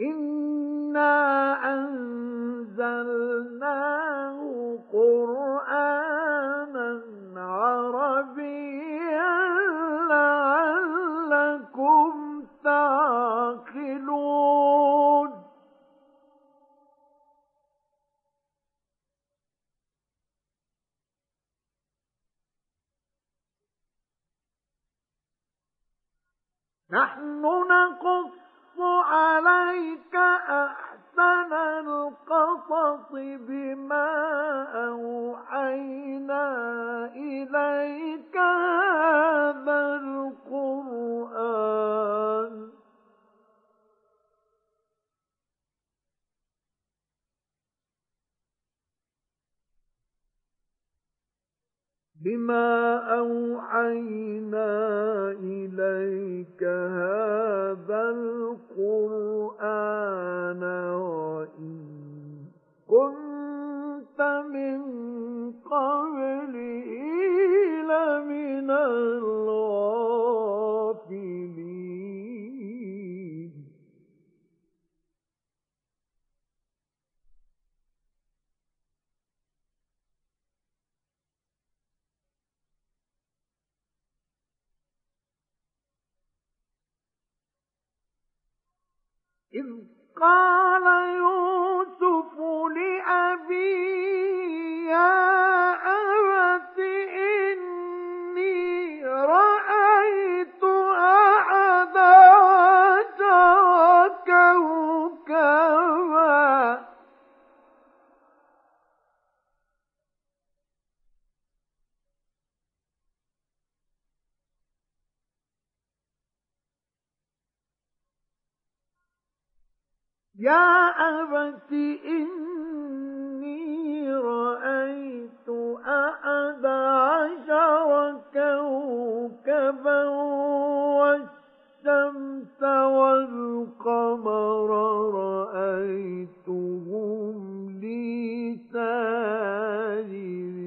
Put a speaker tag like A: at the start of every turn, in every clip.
A: إنا أنزلناه قرآنا عربيا لعلكم تعقلون نحن نقص عليك أحسن القصص بما أوحينا إليك هذا القرآن. بما أوحينا إليك هذا القرآن وإن كنت من قبله لمن الغافلين أبت إني رأيت يا أبت إني رأيت أحد عشر كوكبا والشمس والقمر رأيتهم لي ساجدين.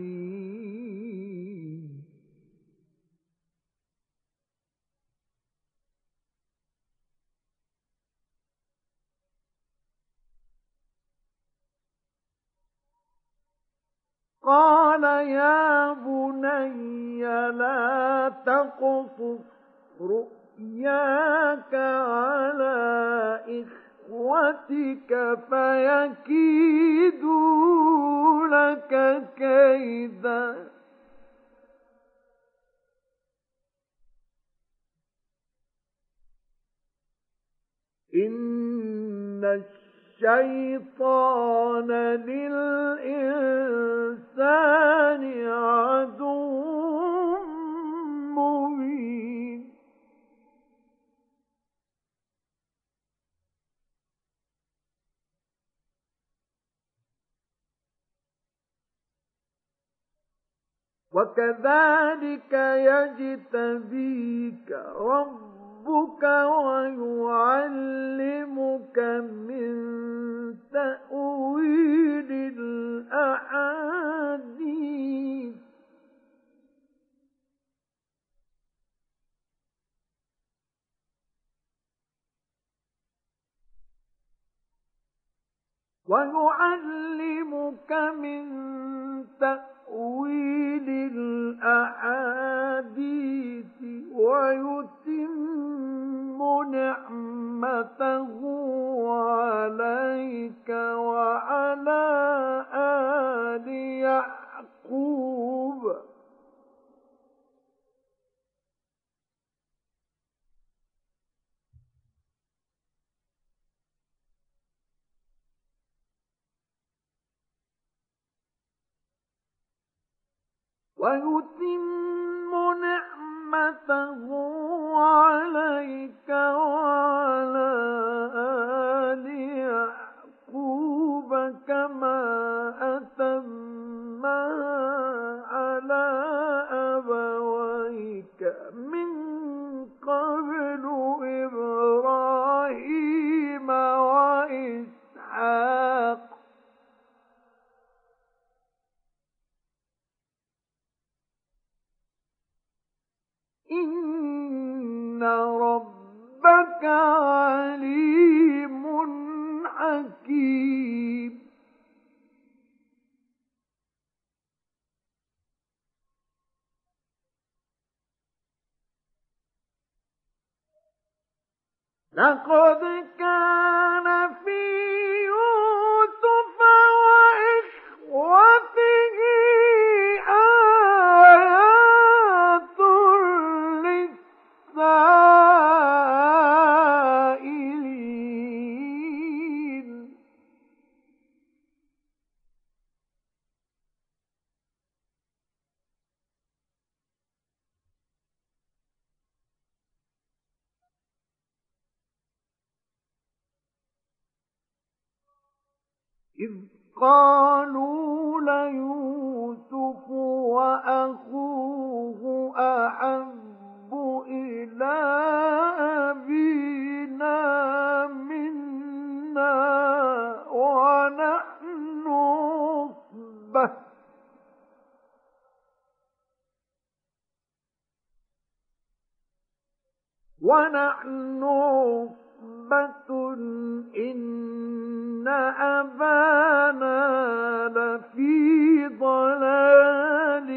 A: قال يا بني لا تقصص رؤياك على إخوتك فيكيدوا لك كيدا. إن الشيطان للإنسان عدو مبين. وكذلك يجتبيك ربك ويعلمك من تأويل الأحاديث. ويعلمك من تأويل الأحاديث ويتم نعمته عليك وعلى آل يعقوب. ويتم نعمته عليك وعلى آل يعقوب كما أتمها على أبويك من إن ربك عليم حكيم لقد كان في يوسف وإخوته إذ قالوا ليوسف وأخوه أحب إلى أبينا منا ونحن عصبة ونحن عصبة إن أبانا لفي ضلال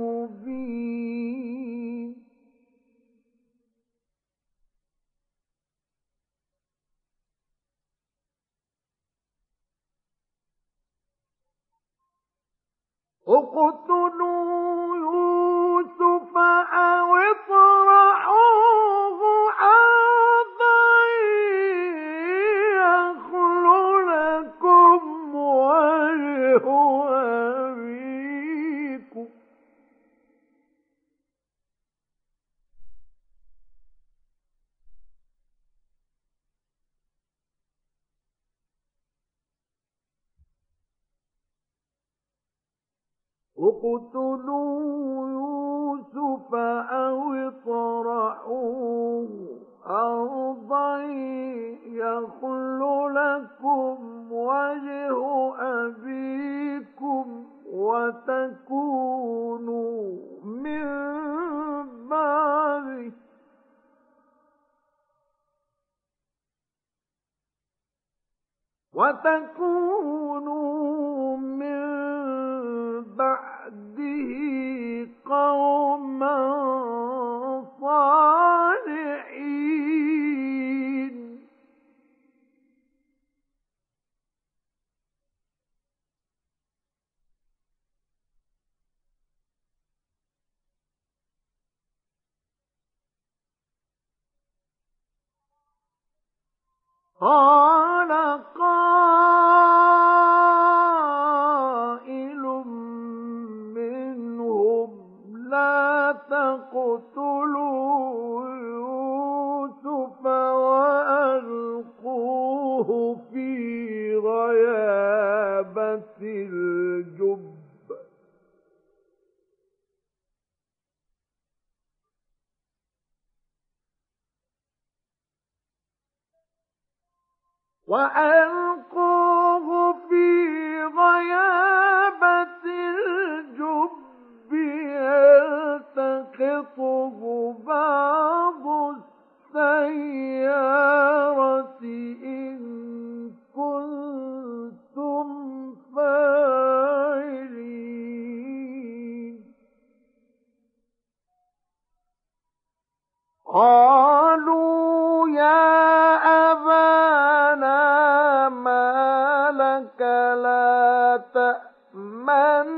A: مبين اقتلوا يوسف أو اطرحوه اقتلوا يوسف أو اطرحوه أرضا يخل لكم وجه أبيكم وتكونوا من بعده. وتكونوا من بعده قوما صالحين. قال قائل لا تقتلوا يوسف وألقوه في غيابة الجب. وألقوه في غيابة يلتقطه بعض السيارة إن كنتم فاعلين. قالوا يا أبانا ما لك لا تأمنا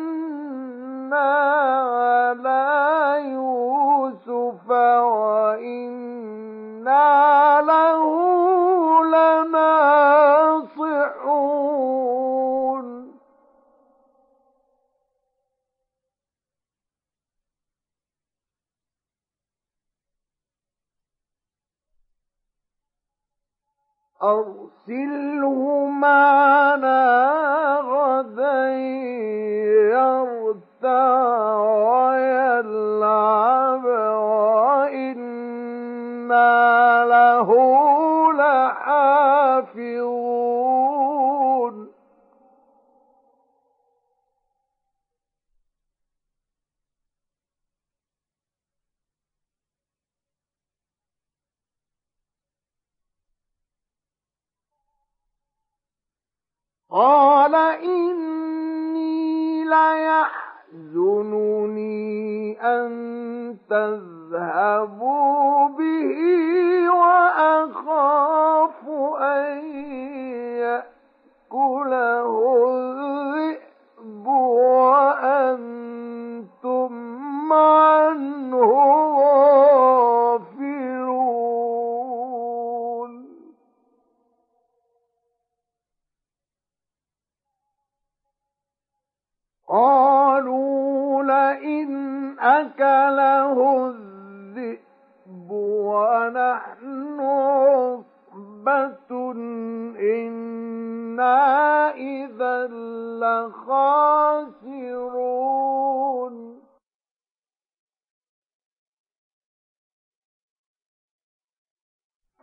A: على وإنا له لناصحون أرسله معنا غدا يرتع ويلعب وإن لحافظون قال إني ليحزنني أن تذهبوا به وأخاف أن يأكله الذئب وأنتم عنه لئن أكله الذئب ونحن عصبة إنا إذا لخاسرون.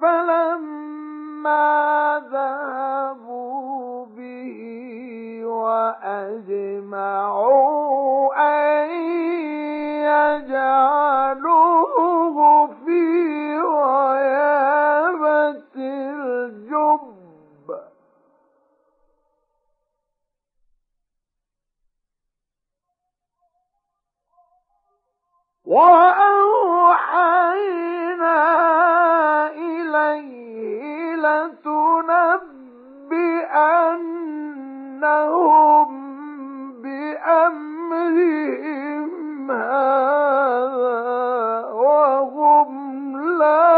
A: فلما ذهبوا به وأجمعوا أن يجعلوه في غيابة الجب. وأوحينا إليه لتنبئن إنهم بأمرهم هذا وهم لا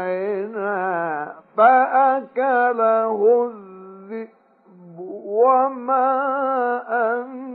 A: متاعنا فأكله الذئب وما أنت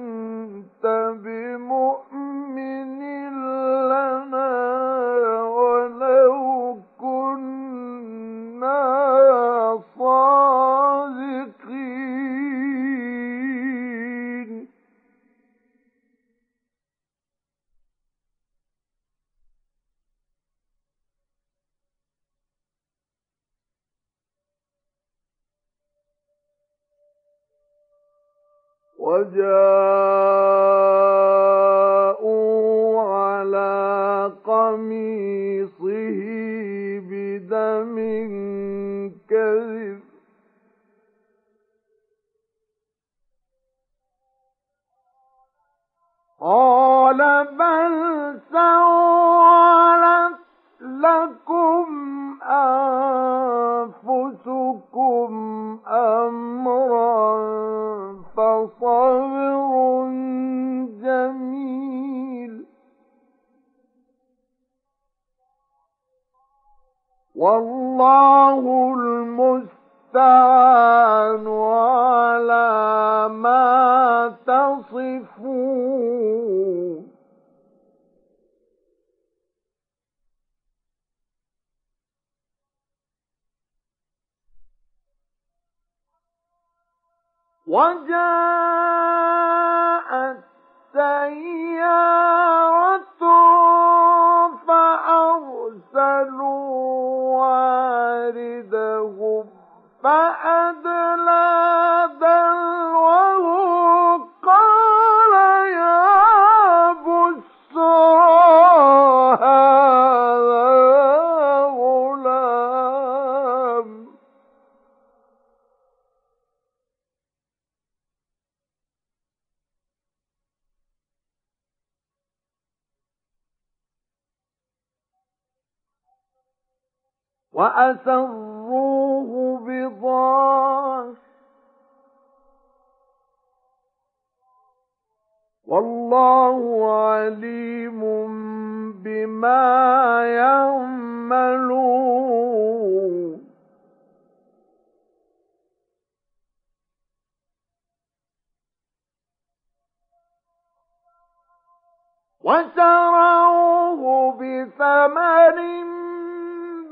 A: وشروه بثمن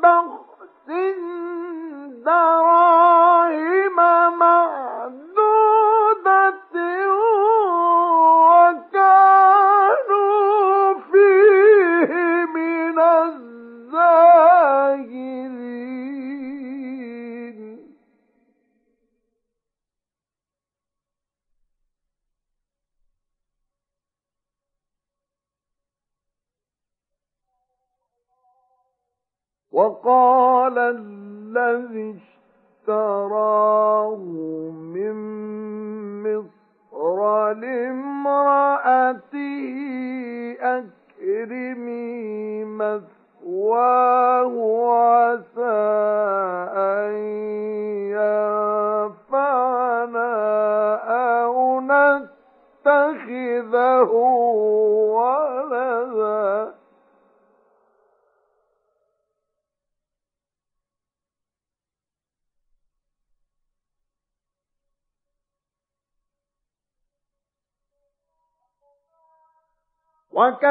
A: بخس دراهم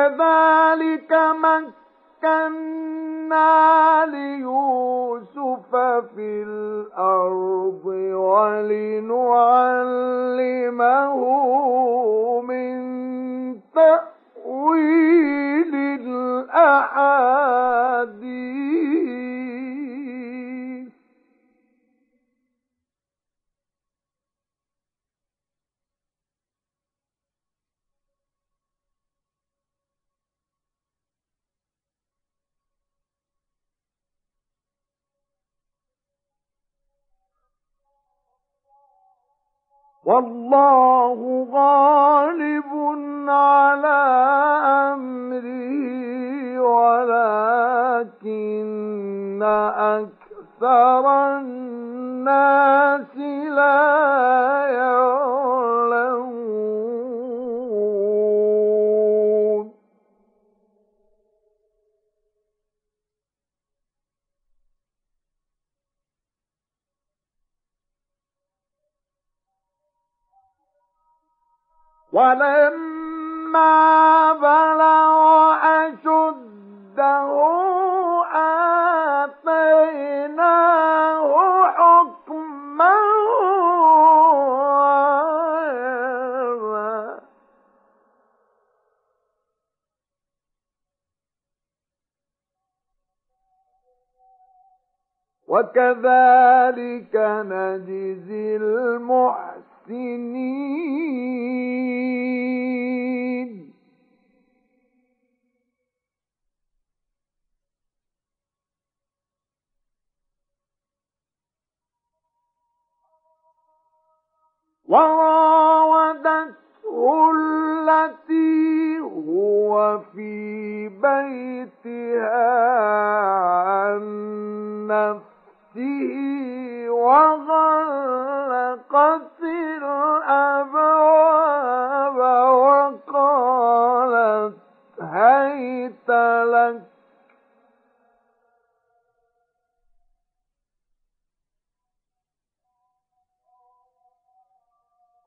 A: وكذلك والله غالب على أمره ولكن أكثر الناس لا يعلمون. ولما بلغ أشده آتيناه حكما وكذلك نجزي المحسنين. وراودته التي هو في بيتها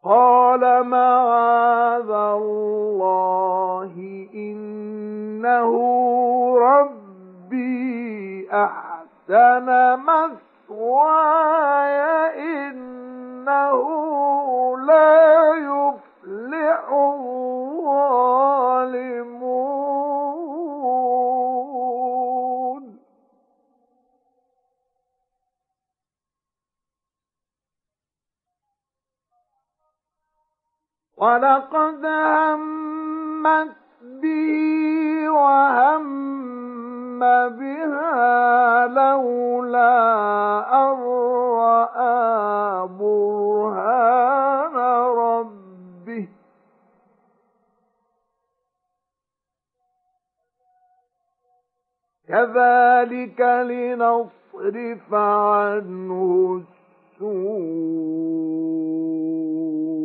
A: قال معاذ الله إنه ربي أحسن مثواي إنه الظالمون ولقد همت به وهم بها لولا أن رأى برهان ربه. كذلك لنصرف عنه السوء.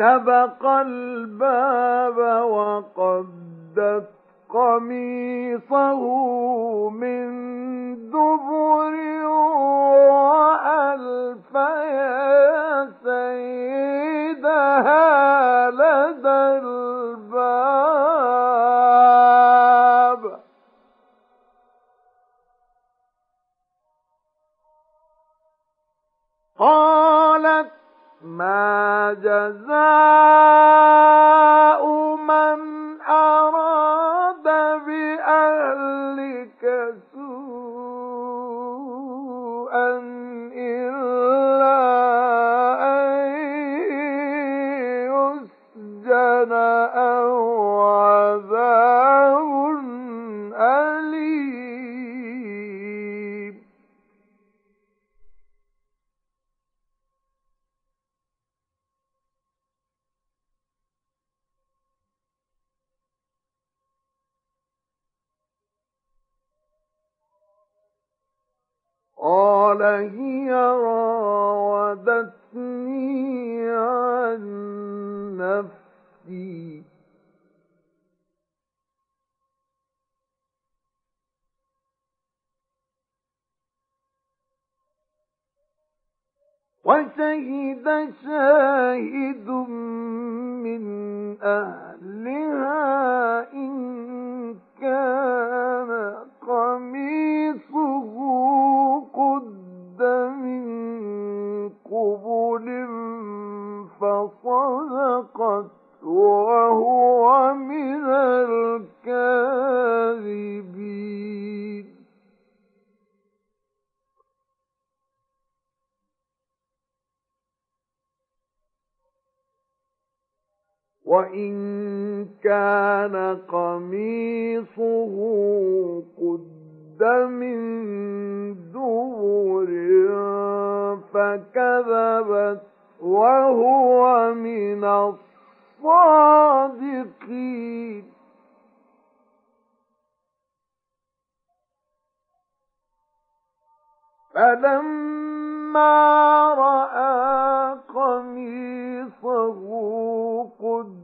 A: واستبق الباب وقدت قميصه من دبر وألف يا سيدها لدى الباب. قالت ما جزاء من أراد بأهلك قال هي راودتني عن نفسي. وشهد شاهد من أهلها إن كان قميصه قد من قبل فصدقت وهو من الكاذبين وإن كان قميصه قد من دبر فكذبت وهو من الصادقين. فلما رأى قميصه قد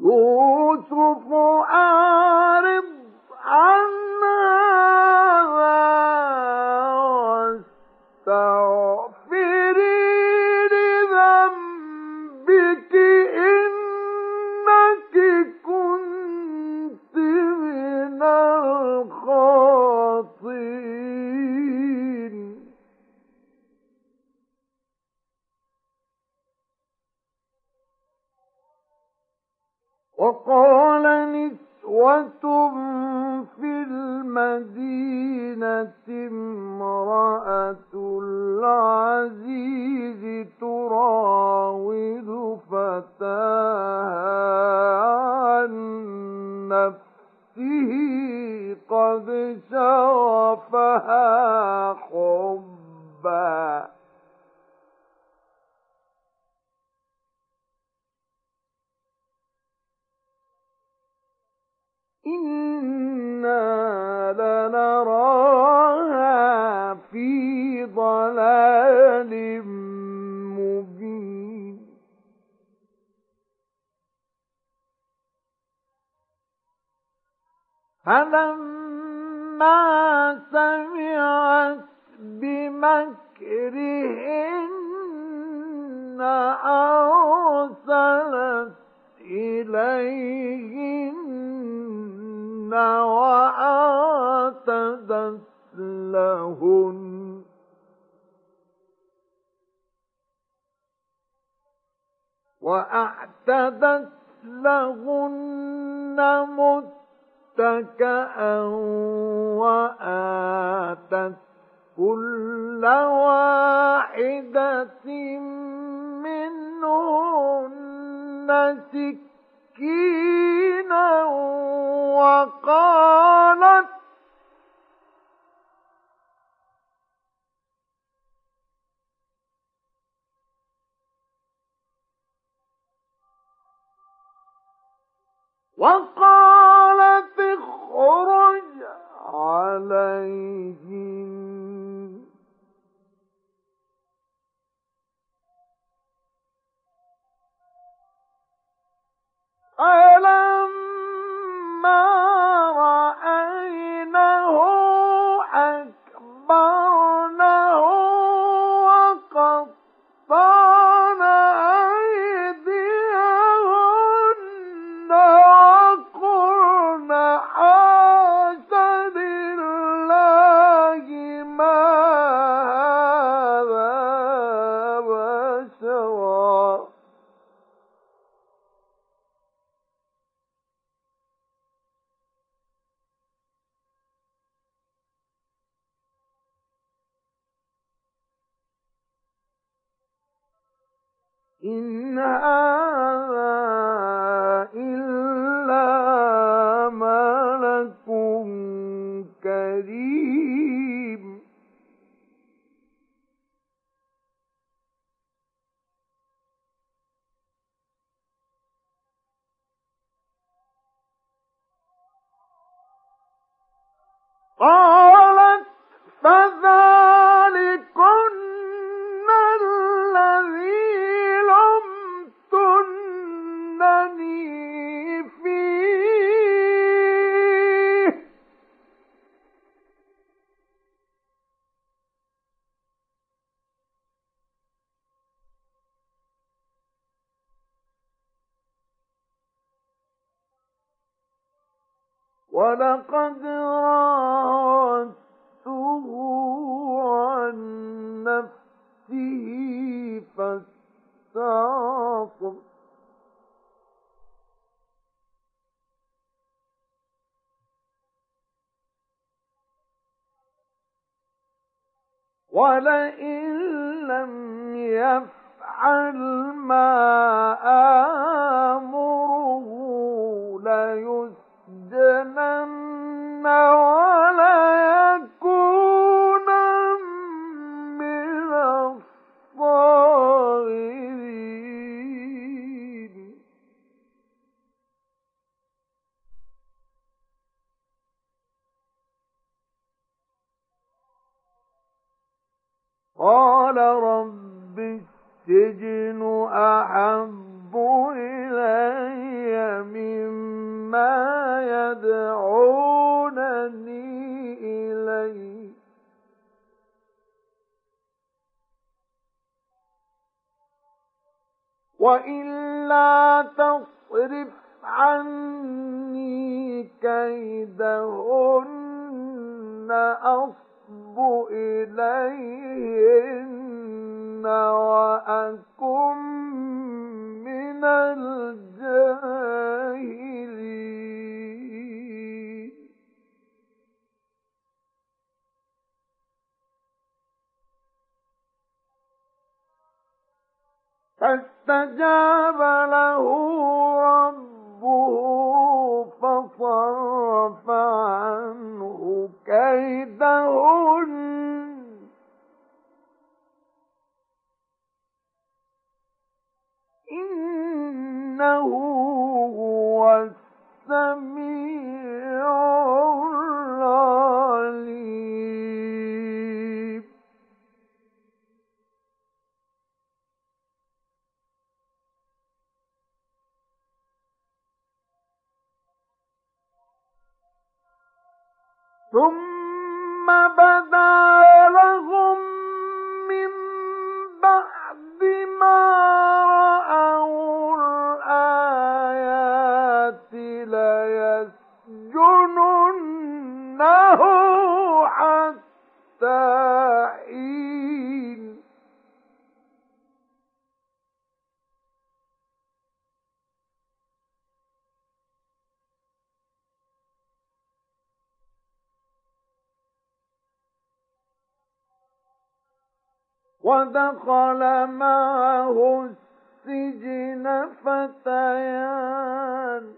A: يوسف أعرض عن هذا واستغفري وقال نسوة في المدينة امرأة العزيز تراود فتاها عن نفسه قد شغفها حبا. إنا لنراها في ضلال مبين فلما سمعت بمكرهن أرسلت إليهن وأعتدت لهن وأعتدت لهن متكأ وآتت كل واحدة منهن سكينا وقالت وقالت اخرج عليهم فلما رأينه قال رب السجن أحب إلي مما يدعونني إليه. وإلا تصرف عني كيدهن أصب إليهن. وأكن من الجاهلين. فاستجاب له ربه فصرف عنه كيدهن إنه هو السميع العليم. ثم بدا لهم من بعد ما ودخل معه السجن فتيان.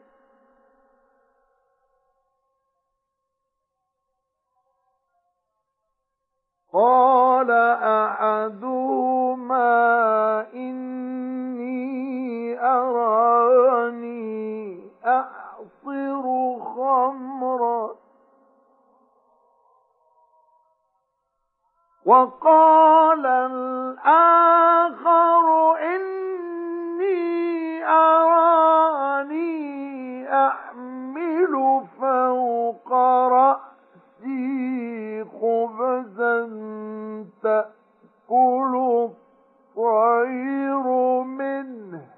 A: قال أحدهما إني أراني أعصر خمرا. وقال الآخر إني أراني أحمل فوق رأسي. تأكل الطير منه.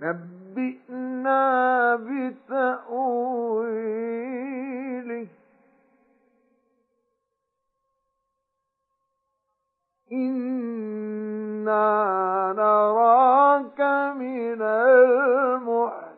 A: نبئنا بتأويله. إنا نراك من المحسنين.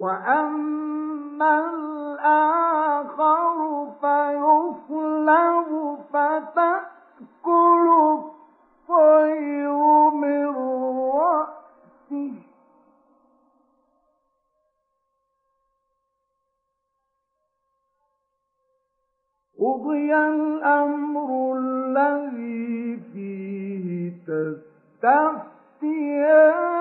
A: وأما الآخر فيصلب فتأكل الطير من رأسه قضي الأمر الذي فيه تستفتيان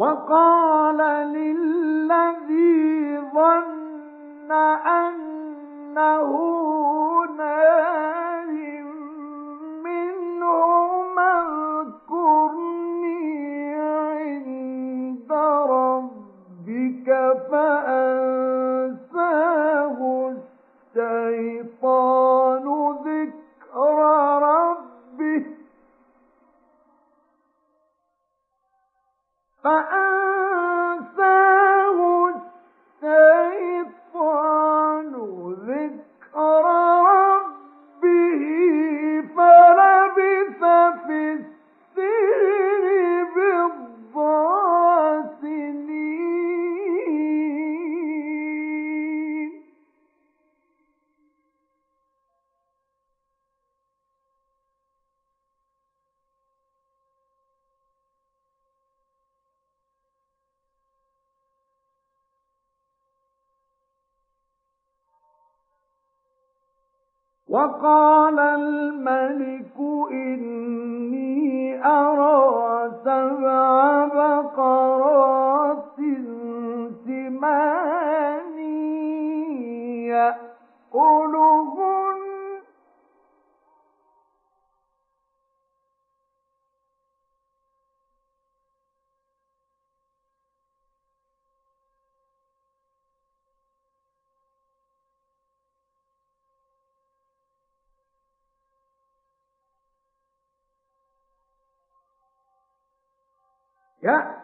A: وقال للذي ظن أنه ناجٍ America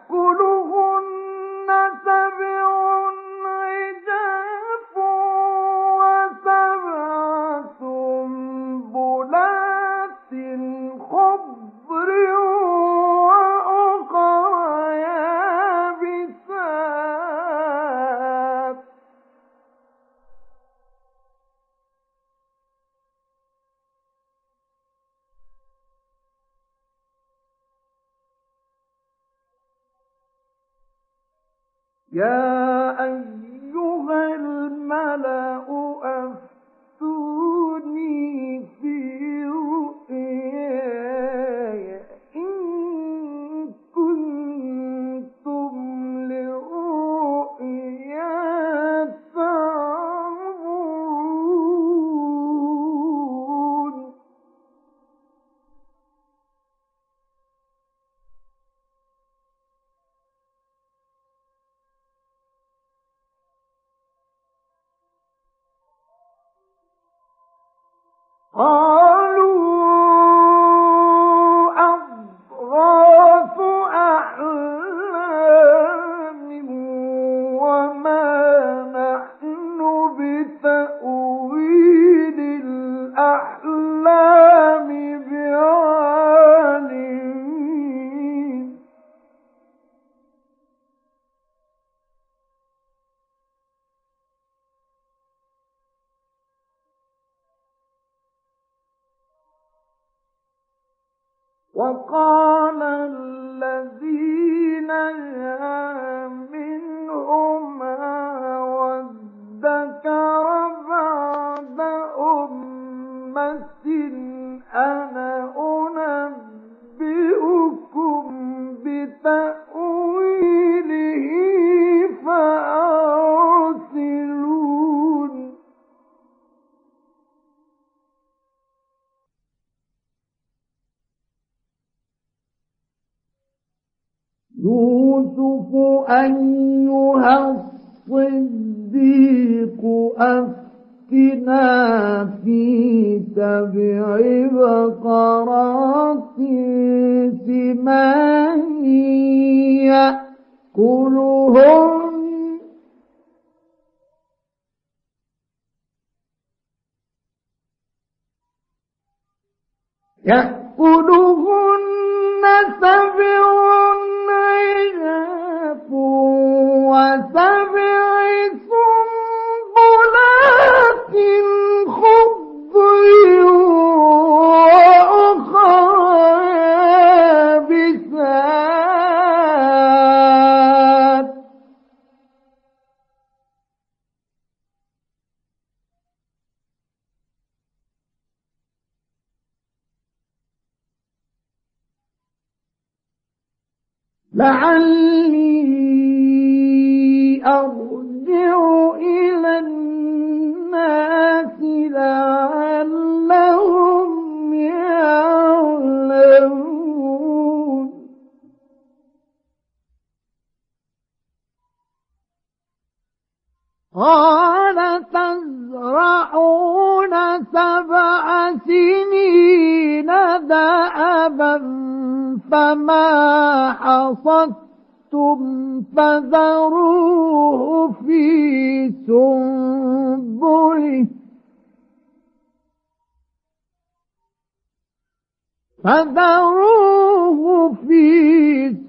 A: فذروه في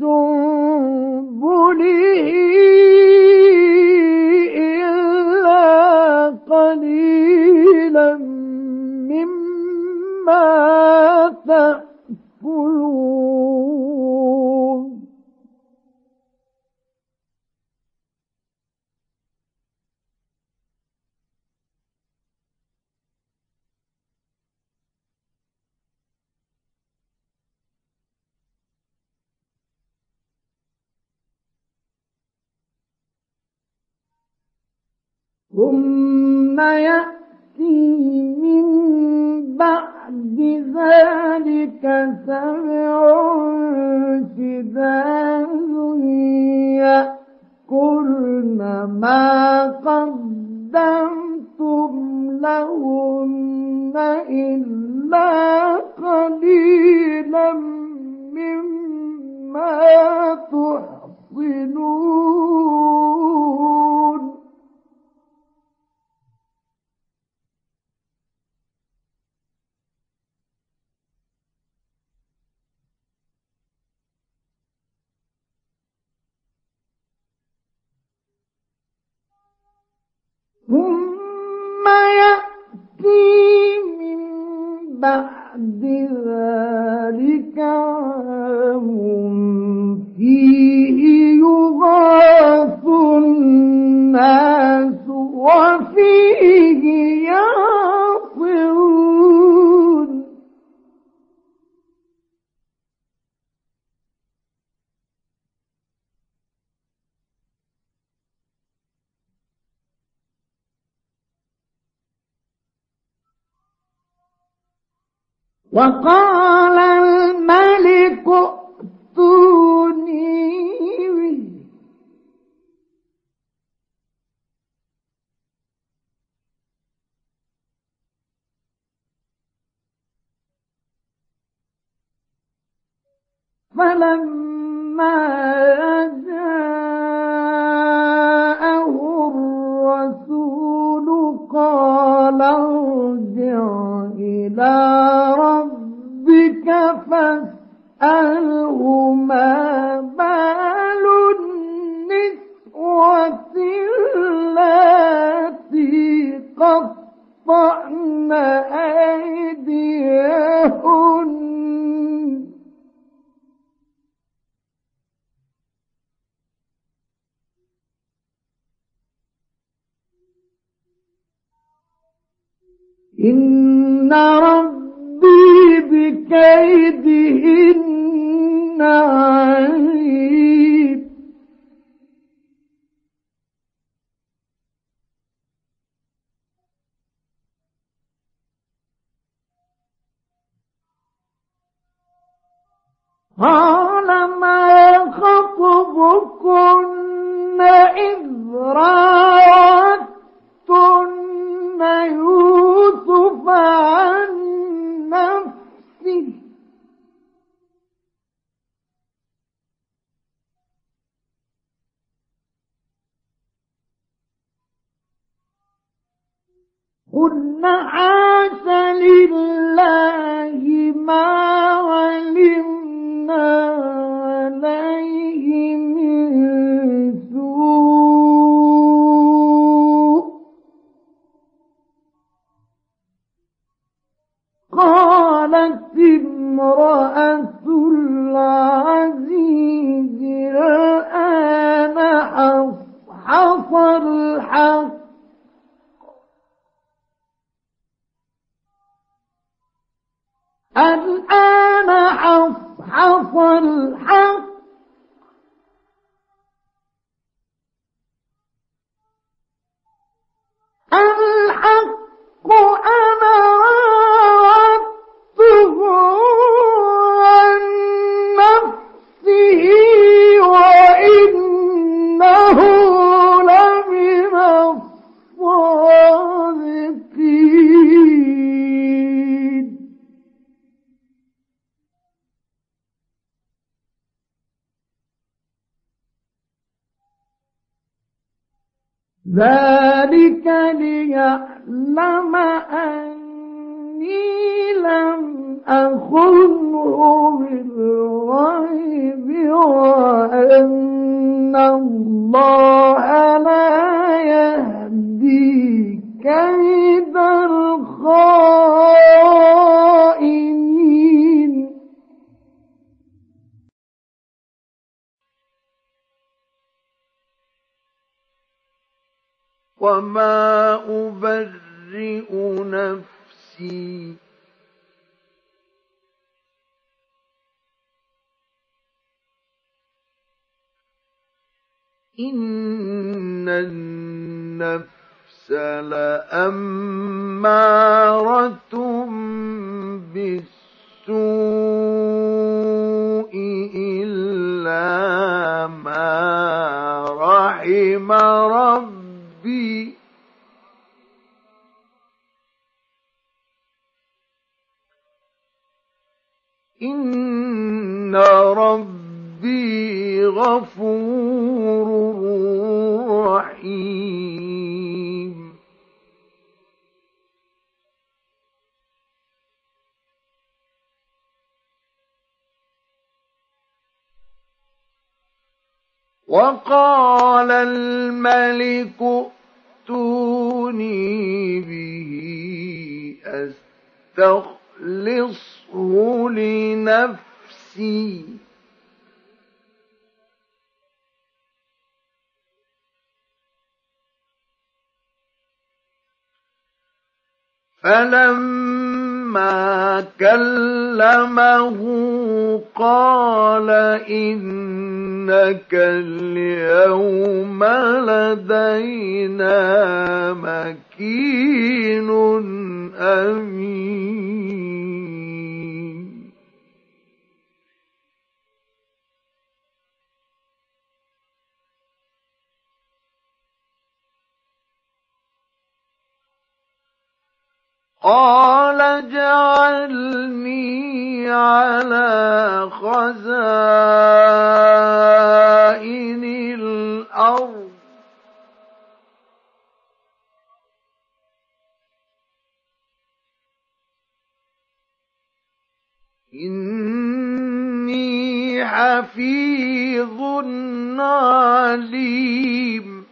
A: سنبله إلا قليلا مما تأكلون. ثم يأتي من بعد ذلك سبع شداد يأكلن ما قدمتم لهن إلا قليلا مما تحصنون. ثم يأتي من بعد ذلك عام فيه يغاث الناس وفيه يعصرون. وقال الملك ائتوني به. فلما جاءه الرسول قال ارجع إلى ربك فاسأله ما بال النسوة اللاتي قطعن أيديهن. إن ربي بكيدهن عليم قال ما خطبكن إذ راوتن قلنا عاش لله ما علمنا عليه من سوء. قالت امرأة العزيز الآن حصحص الحق. الآن حصحص الحق. الحق أنا راودته ذلك ليعلم أني لم أخنه بالغيب وأن الله لا يهدي كيد
B: وما أبرئ نفسي إن النفس لأمارة بالسوء إلا ما رحم ربي إن ربي غفور رحيم وقال الملك ائتوني به أستخلصه لنفسي. فلما كلمه قال إنك اليوم لدينا مكين أمين. قال اجعلني على خزائن الأرض. إني حفيظ عليم.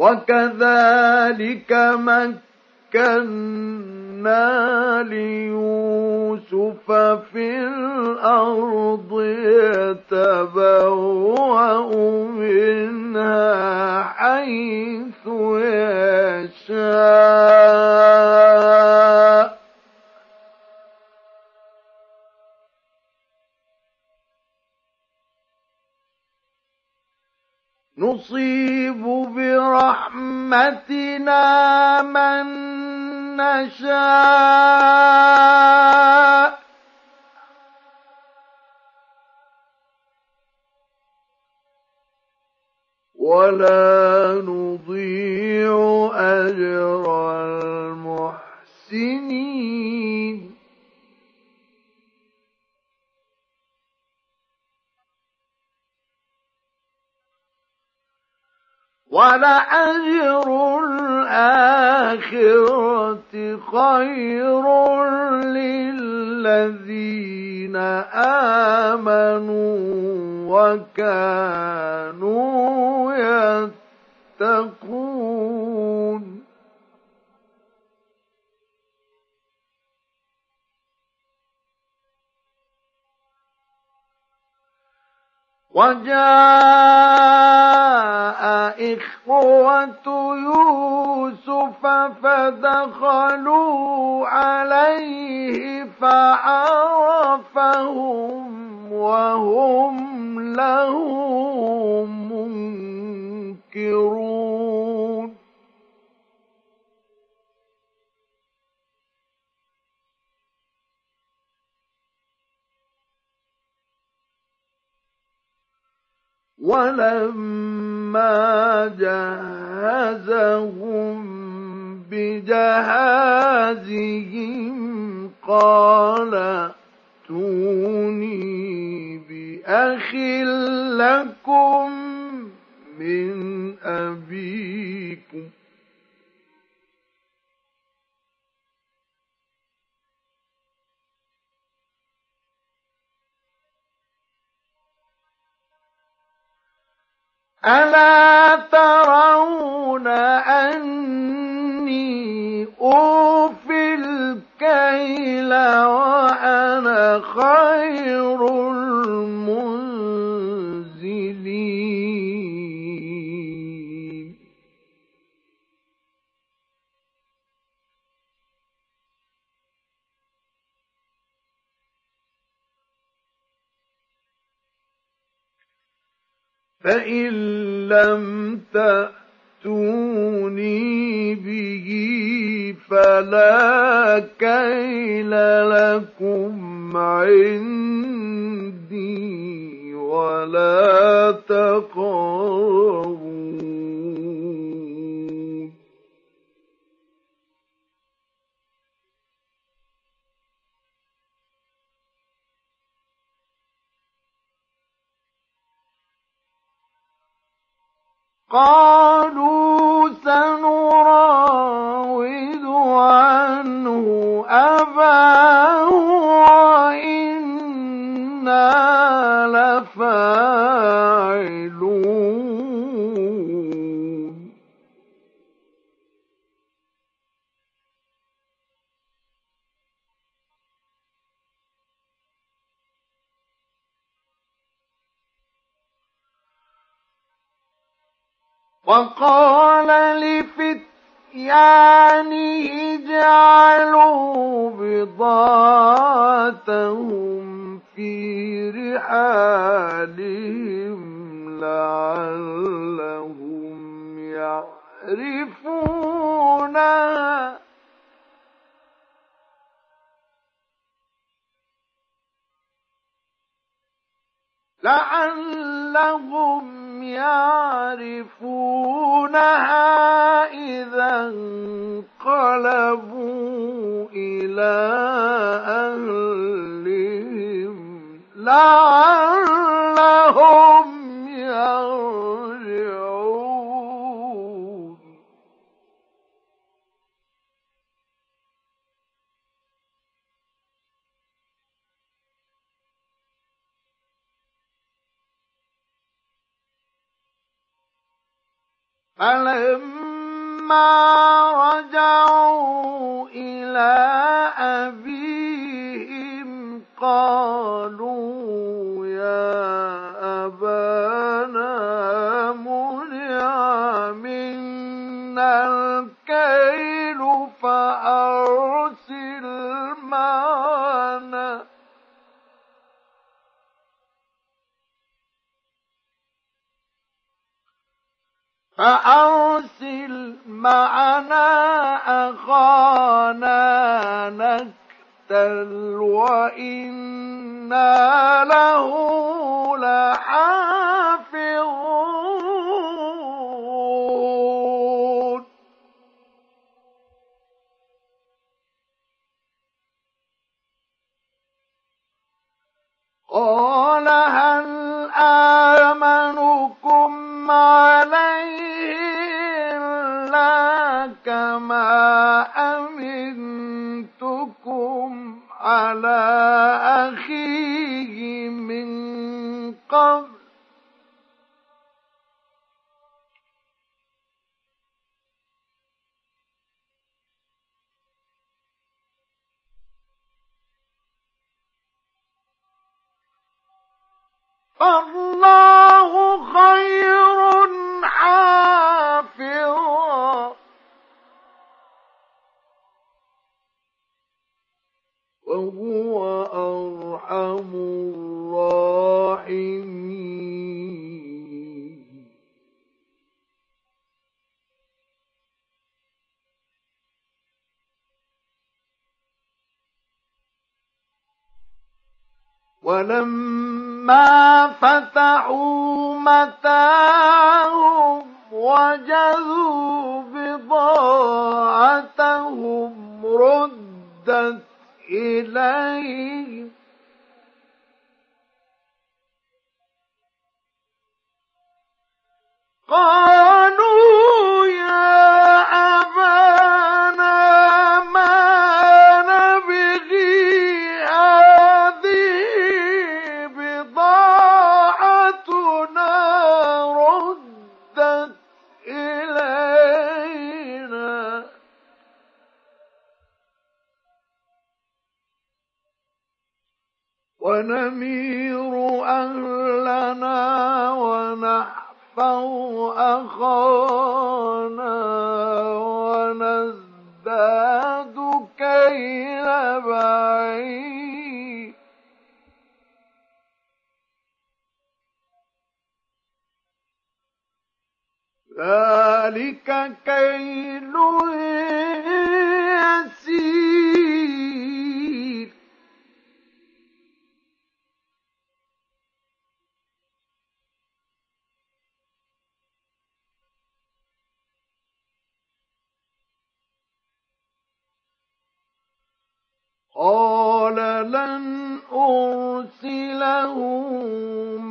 B: وكذلك مكنا ليوسف في الأرض يتبوأ منها حيث يشاء. نصيب برحمتنا من نشاء. ولا نضيع أجر المحسنين. ولأجر الآخرة خير للذين آمنوا وكانوا يتقون. وجاء إخوة يوسف فدخلوا عليه فعرفهم وهم له منكرون. ولما جهزهم بجهازهم قال ائتوني بأخ لكم من أبيكم ألا ترون أني أوفي الكيل وأنا خير المنزلين فإن لم تأتوني به فلا كيل لكم عندي ولا تقربون قالوا سنراود عنه أباه وإنا لفاعلون. وقال لفتيانه اجعلوا بضاعتهم في رحالهم لعلهم يعرفونها. لعلهم يعرفونها إذا انقلبوا إلى أهلهم لعلهم يرجعون فلما رجعوا إلى أبيهم قالوا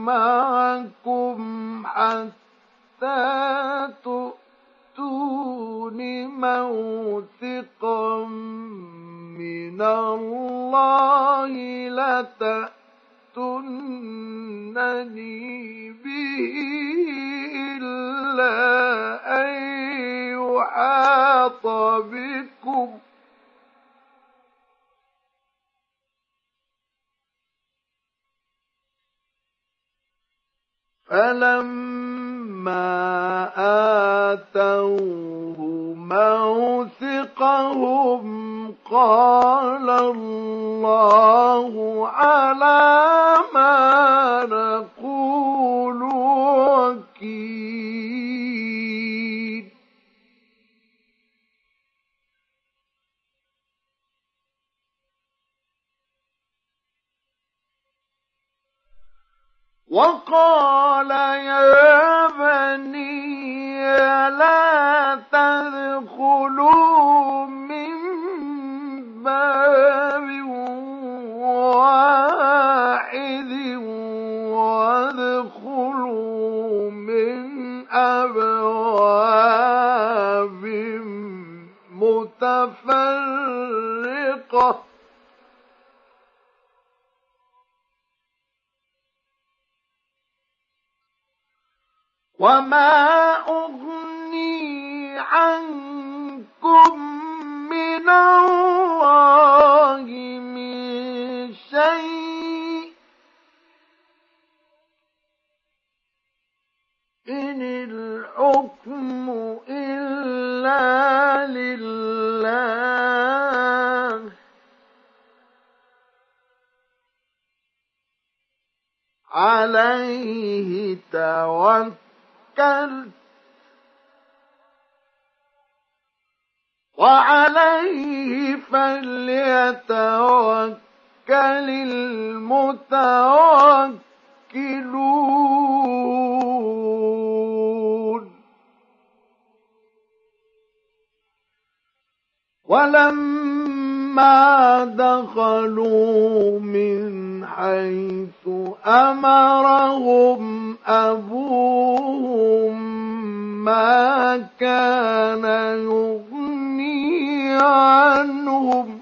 B: معكم حتى تؤتون موثقا من الله لتأتونني به إلا أن يحاط بكم فلما آتوه موثقهم قال الله على ما نقول وكيل وقال يا بني لا تدخلوا من باب واحد وادخلوا من أبواب متفرقة. وما أغني عنكم من الله من شيء إن الحكم إلا لله عليه توكل وعليه فليتوكل المتوكلون. ولما دخلوا من حيث أمرهم أبوهم ما كان يغني عنهم.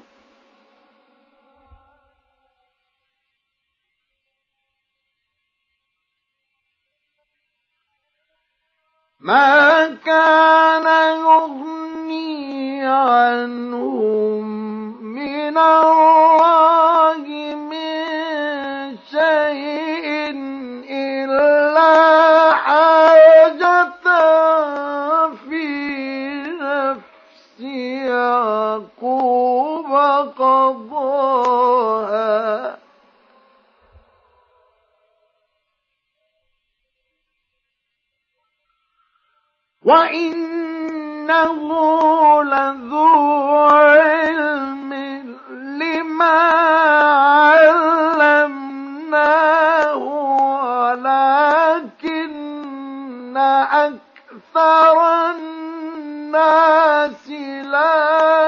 B: ما كان يغني عنهم من الله من شيء إلا حاجة في نفس يعقوب قضاها. وإنه لذو علم لما علمناه ولكن أكثر الناس لا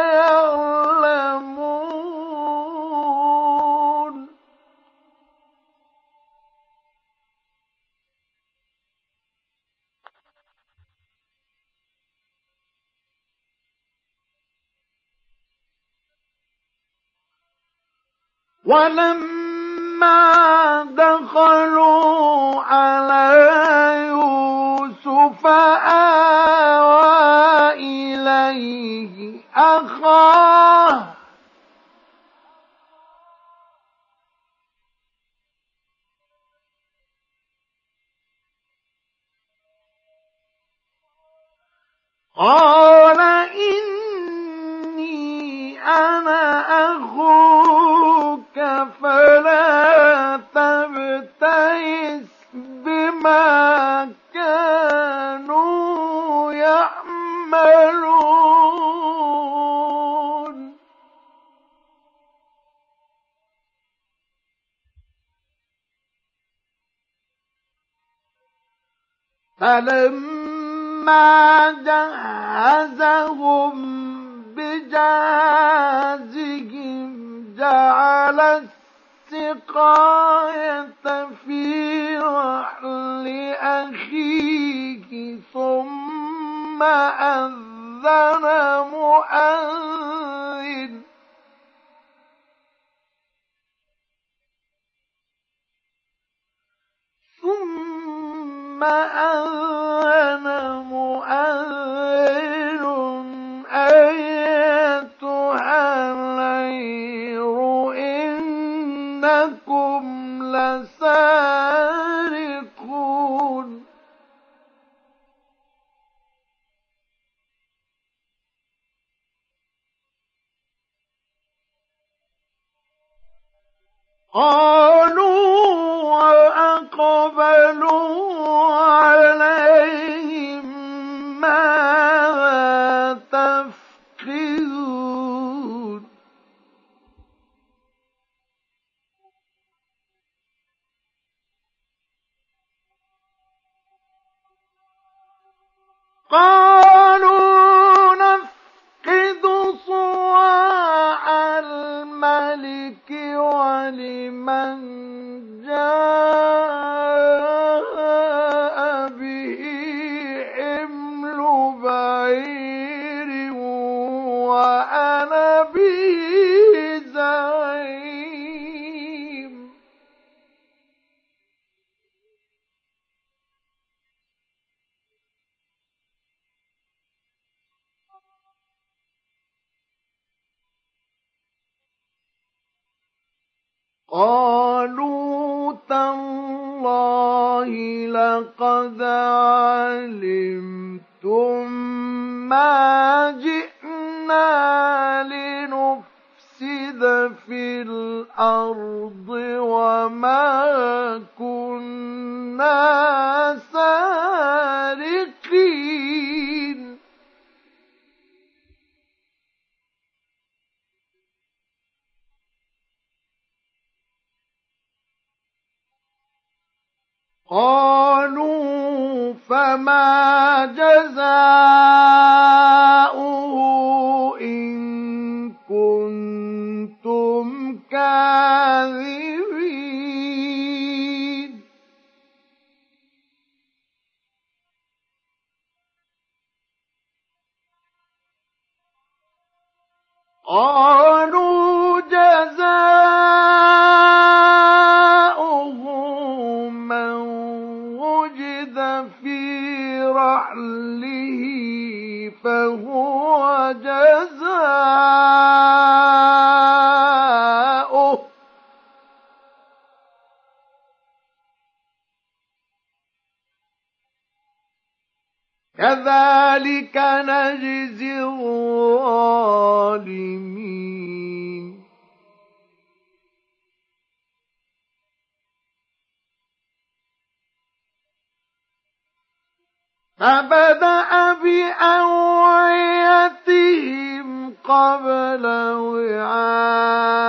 B: ولما دخلوا على يوسف آوى إليه أخاه. قال إني أنا أخوك فلا تبتئس بما كانوا يعملون. فلما جهزهم بجازهم جعل السقاية في رحل أخيه ثم أذن مؤذن. ثم أذن مؤذن. لسارقون قالوا وأقبلوا عليهم ماذا قالوا نفقد صواع الملك ولمن جاء. قالوا تالله لقد علمتم ما جئنا لنفسد في الأرض وما كنا قالوا فما جزاؤه إن كنتم كاذبين. قالوا جزاؤه رحله فهو جزاؤه كذلك نجزي الظالمين فبدأ بأوعيتهم قبل وعاء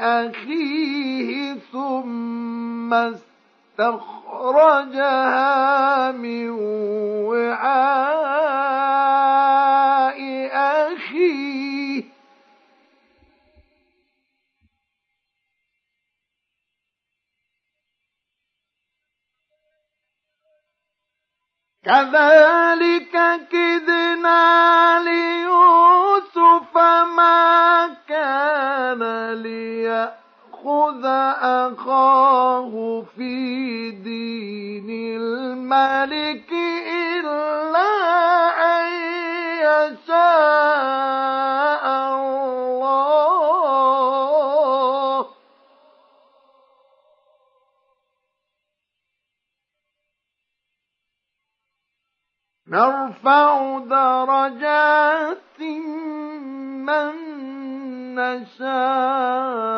B: أخيه ثم استخرجها من وعاء. كذلك كدنا ليوسف ما كان ليأخذ أخاه في دين الملك إلا أن يشاء الله. نرفع درجات من نشاء.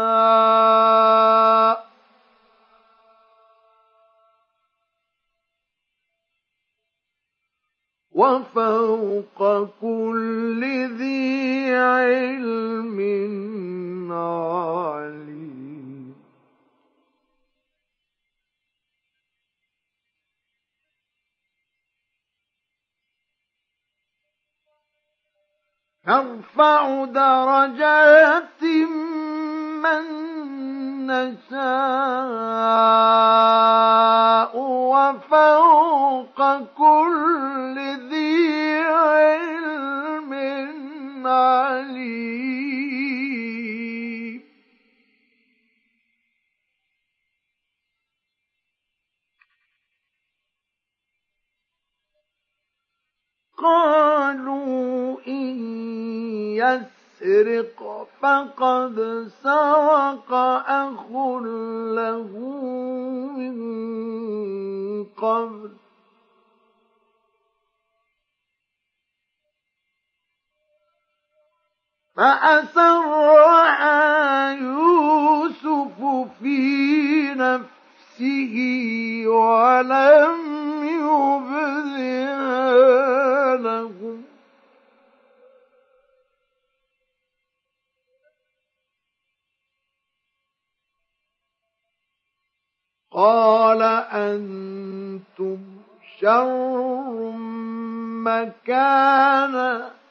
B: وفوق كل ذي علم عليم نرفع درجات من نشاء وفوق كل ذي علم عليم. قالوا إن يسرق فقد سرق أخ له من قبل. فأسرها يوسف في نفسه ولم يبدها لهم قال أنتم شر مكانا.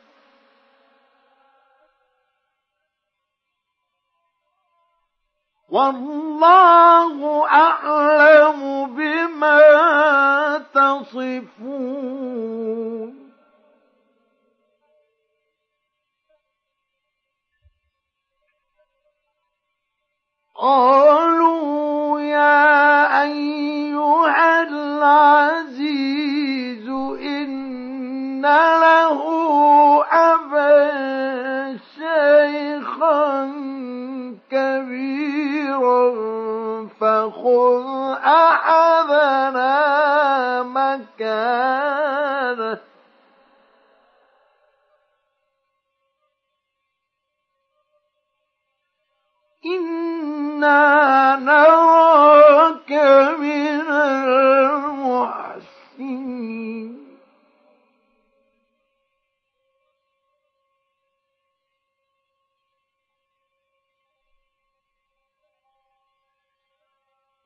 B: والله أعلم بما تصفون. قالوا يا أيها العزيز إن له أبا شيخا كبيرا فخذ أحدنا مكانه. إنا نراك من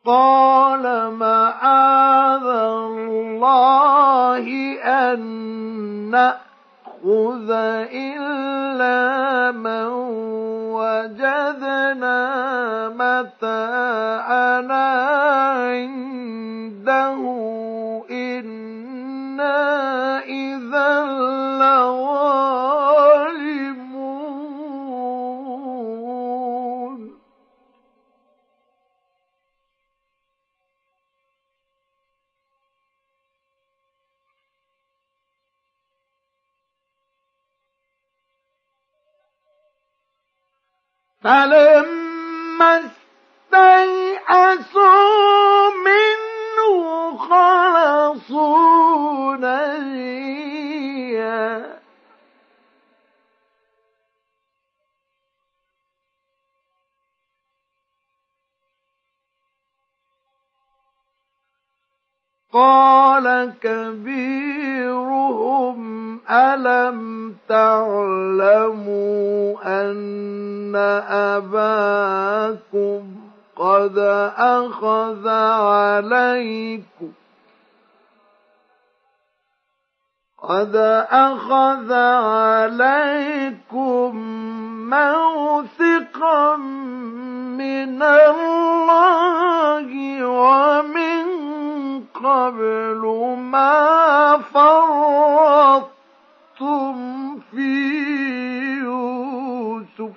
B: قال معاذ الله أن نأخذ إلا من وجدنا متاعنا عنده. إنا إذا لظالمون فلما استيأسوا منه خلصوا نجيا. قال كبيرهم ألم تعلموا أن أباكم قد أخذ عليكم قد أخذ عليكم موثقا من الله ومن قبل ما فرطتم في يوسف.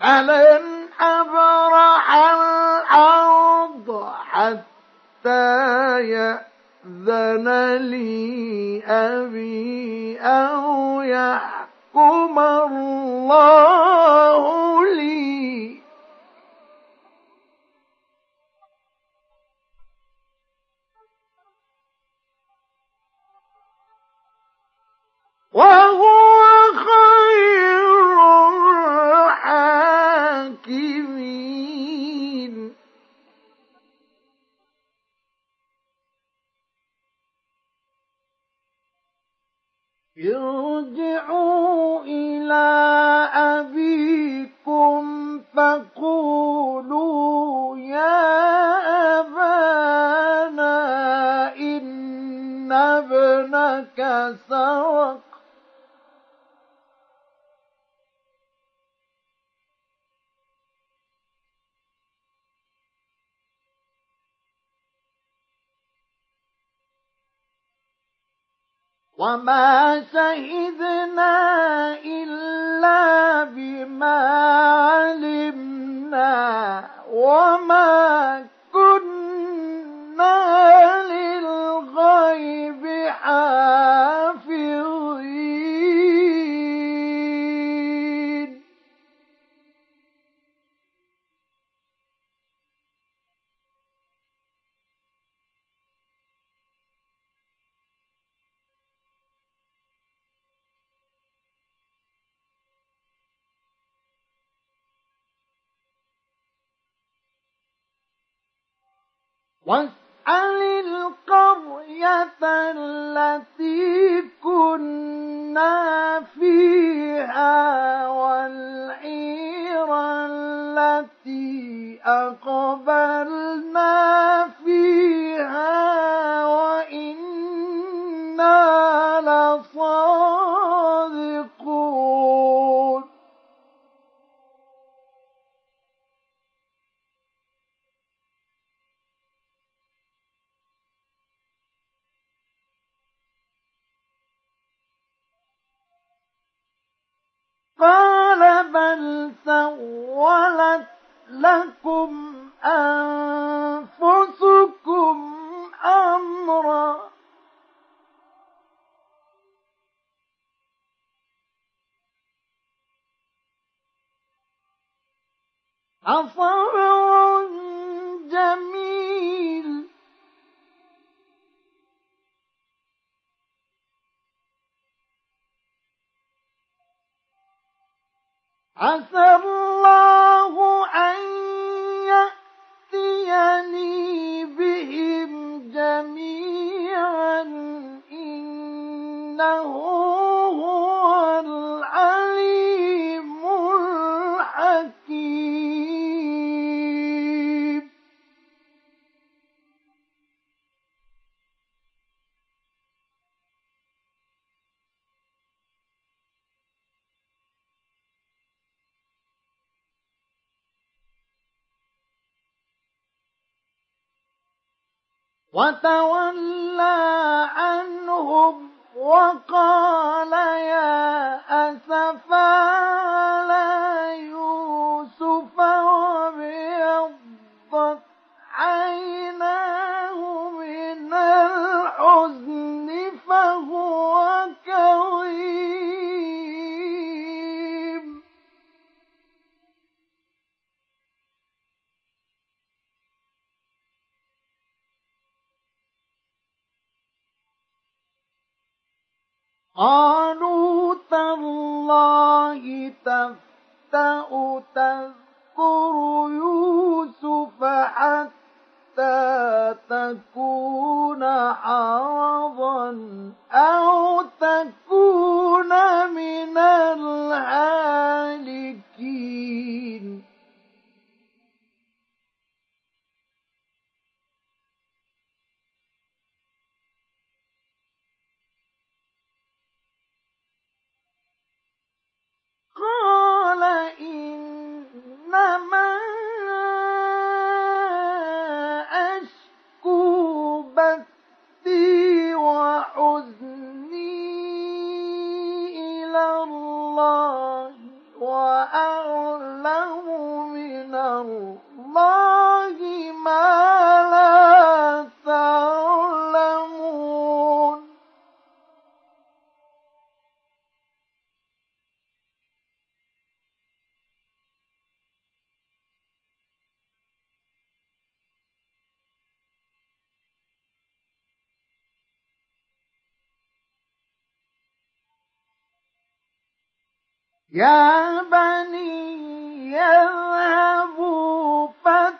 B: فلن أبرح الأرض حتى يأذن لي أبي أو يحكم الله لي. وهو خير الحاكمين. ارجعوا إلى أبيكم فقولوا يا أبانا إن ابنك سرق. وما شهدنا إلا بما علمنا وما كنا للغيب حافظين واسأل القرية التي كنا فيها والعير التي أقبلنا فيها وإنا لصادقون. بل سولت لكم أنفسكم أمرا. أصبر جميل عسى الله أن يأتيني بهم جميعا إنه وتولى عنهم وقال يا أسفا على يوسف وابيضت عيناه من الحزن فهو قالوا تالله تفتأ تذكر يوسف حتى تكون حرضا أو تكون من الهالكين. قال إنما أشكو وحزني إلى الله وأعلم من الله ما لا يا بني يذهبوا فتحسسوا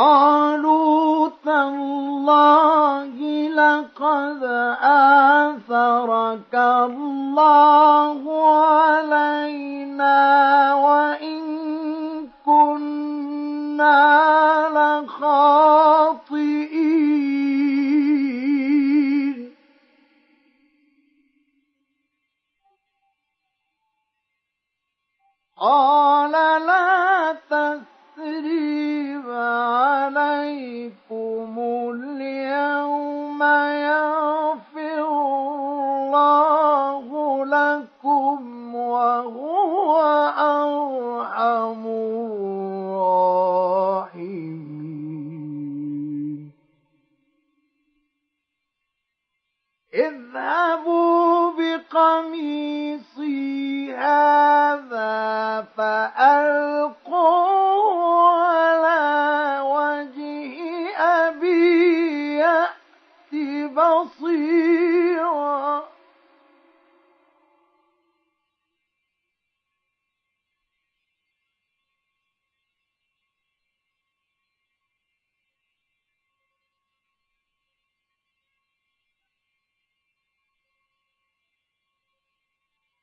B: قالوا تالله لقد آثرك الله علينا و ألق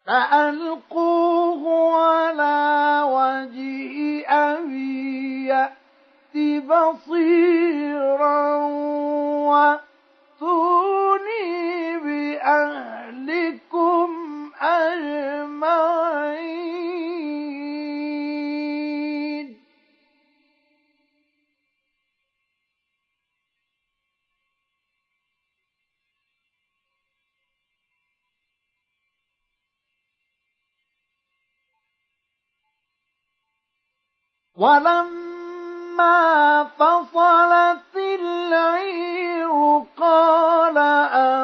B: فألقوه على وجه أبي يأت بصيرا وأتوني بأهلكم أجمعين. ولما فصلت العير قال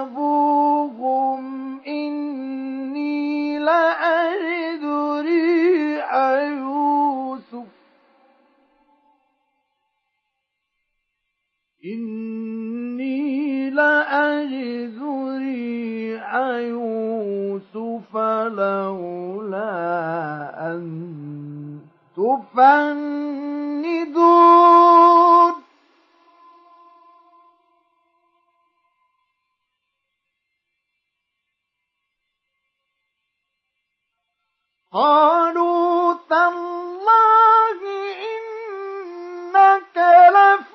B: أبوهم إني لأجد ريح يوسف. إني لأجد ريح يوسف لولا أن تفندون قالوا تالله إنك لفي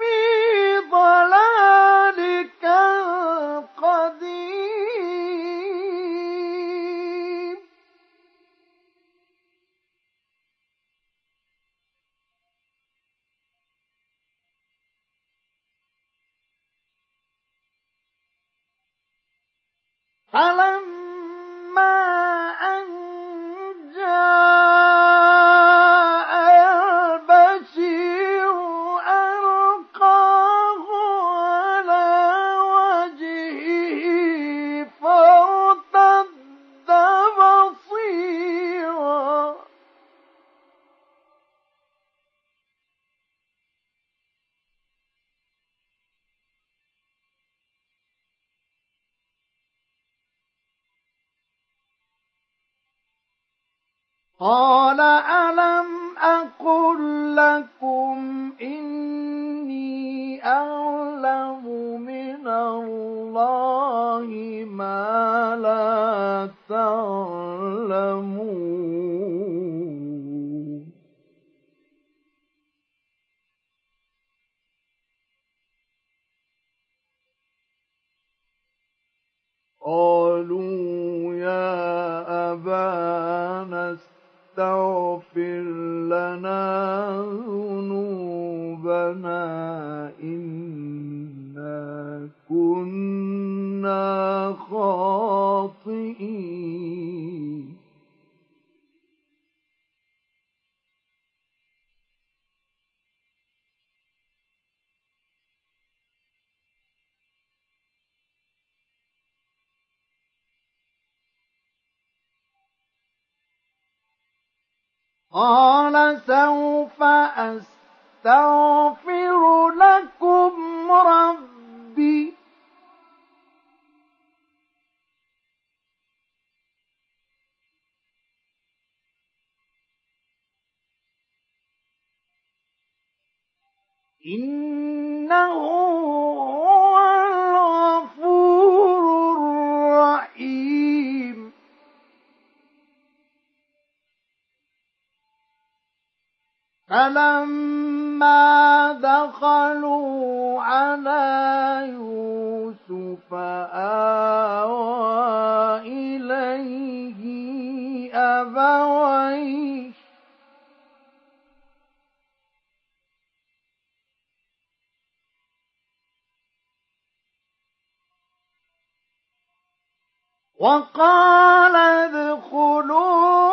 B: وقال ادخلوا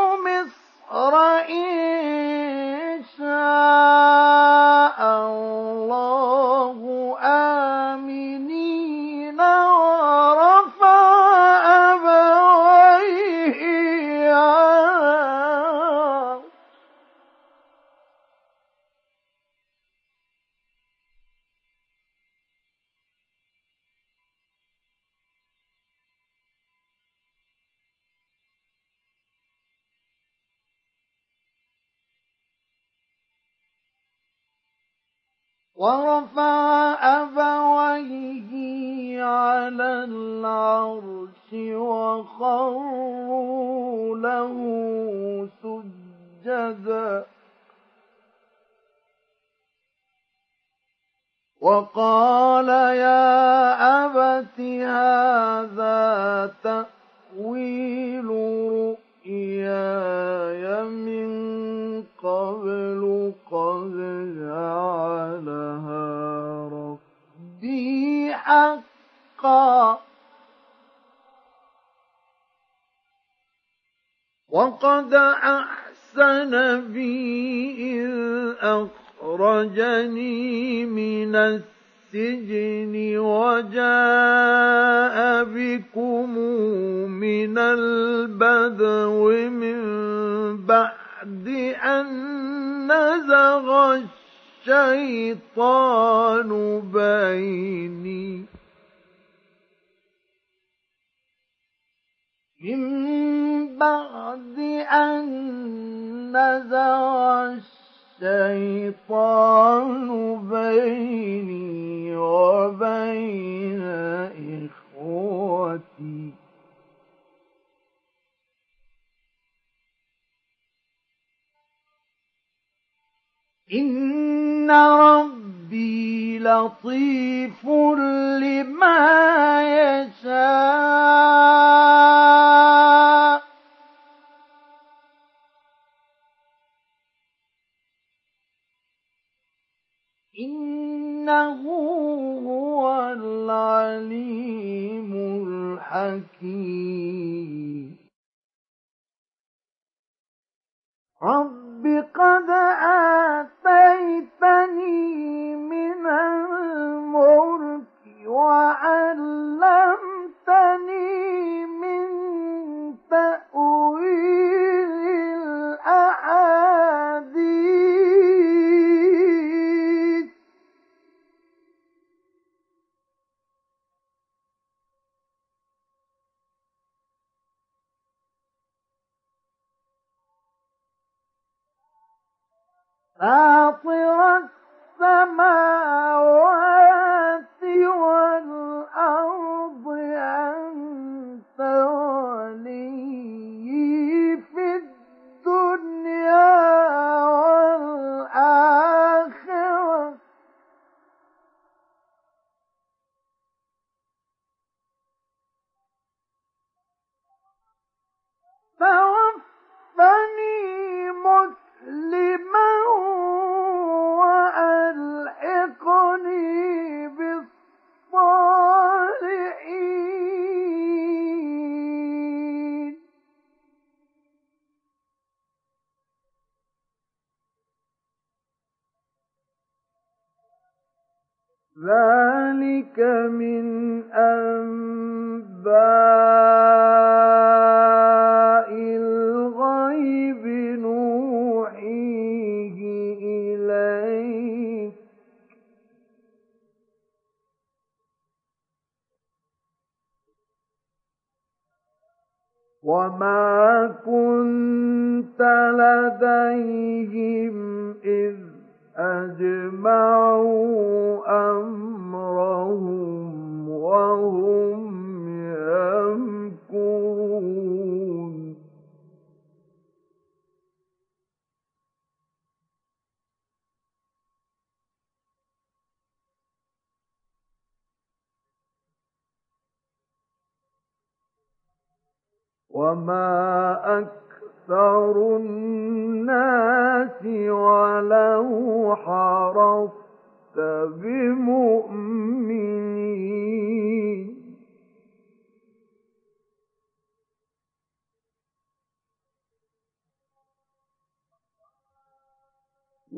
B: بعد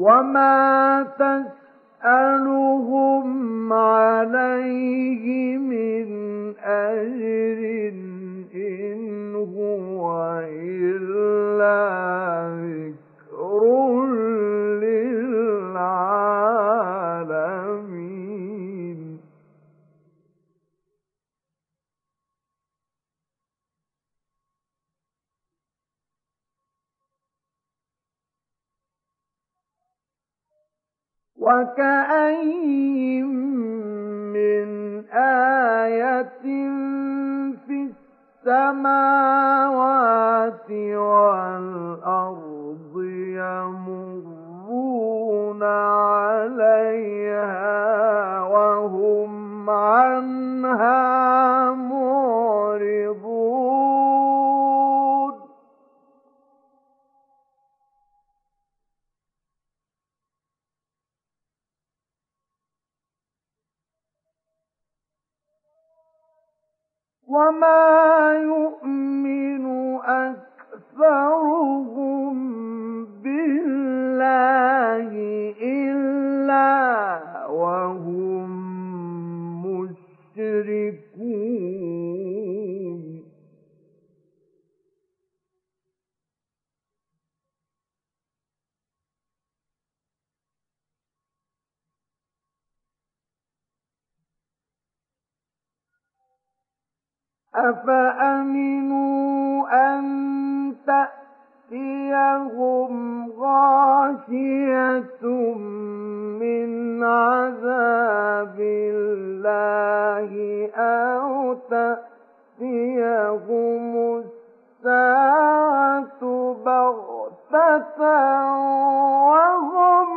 B: وما تسألهم عليه من أجر إن هو إلا وكأين من آية في السماوات والأرض يمرون عليها وهم عنها معرضون وما يؤمن أكثرهم بالله إلا وهم مشركون أفأمنوا أن تأتيهم غاشية من عذاب الله أو تأتيهم الساعة بغتة وهم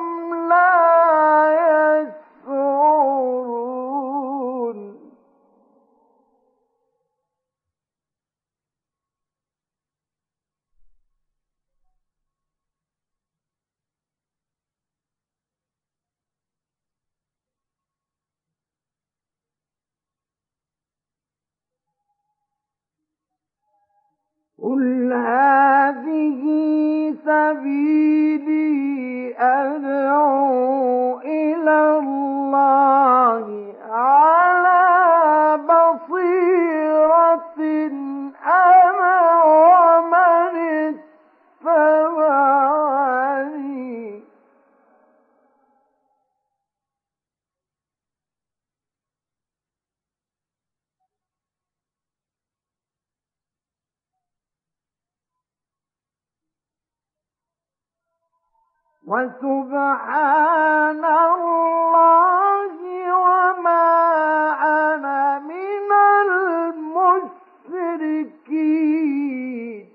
B: لا قل هذه سبيلي أدعو إلى الله على بصيرة أنا ومن اتبعني وسبحان الله وما أنا من المشركين.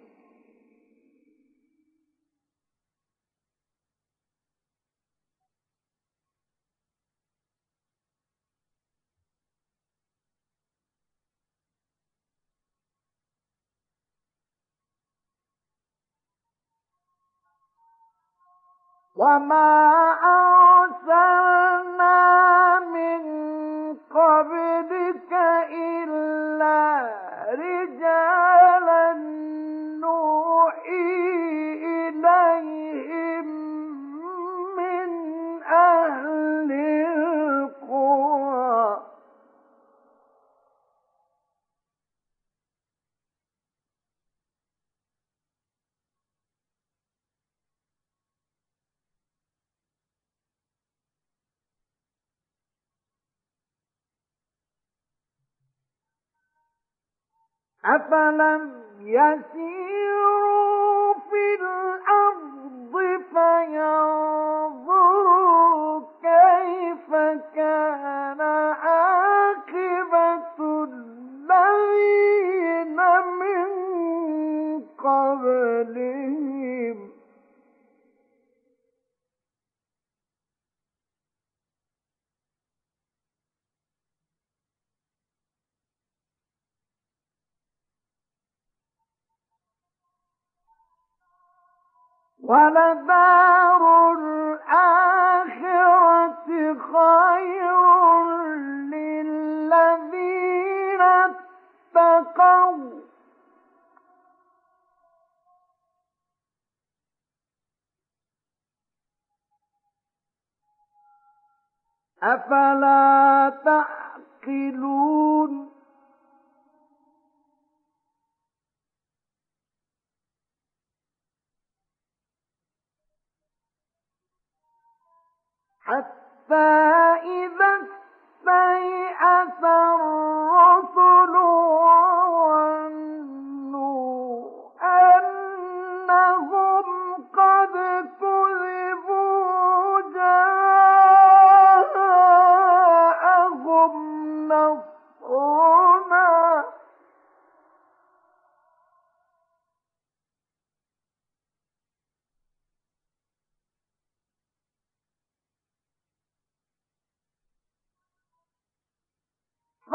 B: وما أرسلنا من قبلك إلا رجالا نوحي إليهم أفلم يسيروا في الأرض فينظروا كيف كان عاقبة الذين من قبلهم ولدار الآخرة خير للذين اتقوا. أفلا تعقلون؟ حتى إذا استيأس الرسل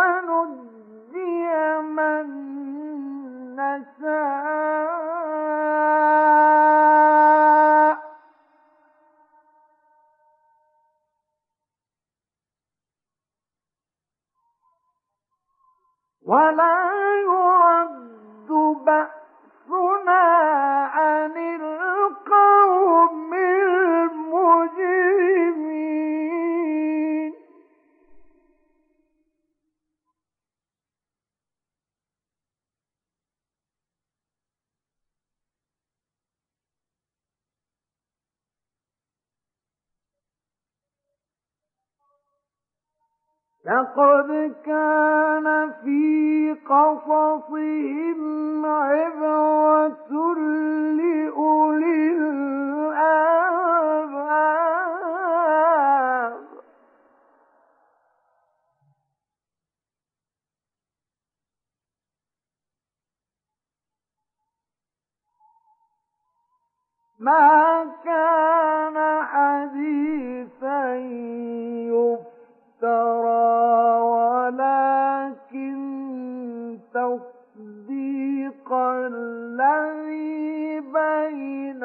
B: فنجي من نشاء ولا يرد بأسنا عن القوم لقد كان في قصصهم عبرة لأولي الألباب. ما كان حديثا يفترى ولكن تصديق الذي بين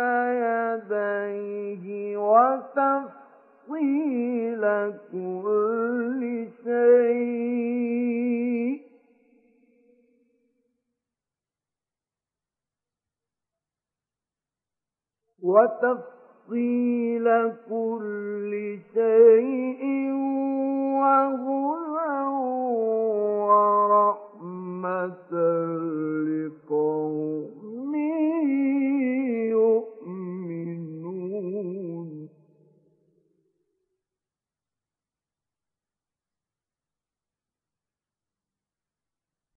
B: يديه وتفصيل كل شيء. وتفصيل تفصيل كل شيء وهدى ورحمة لقوم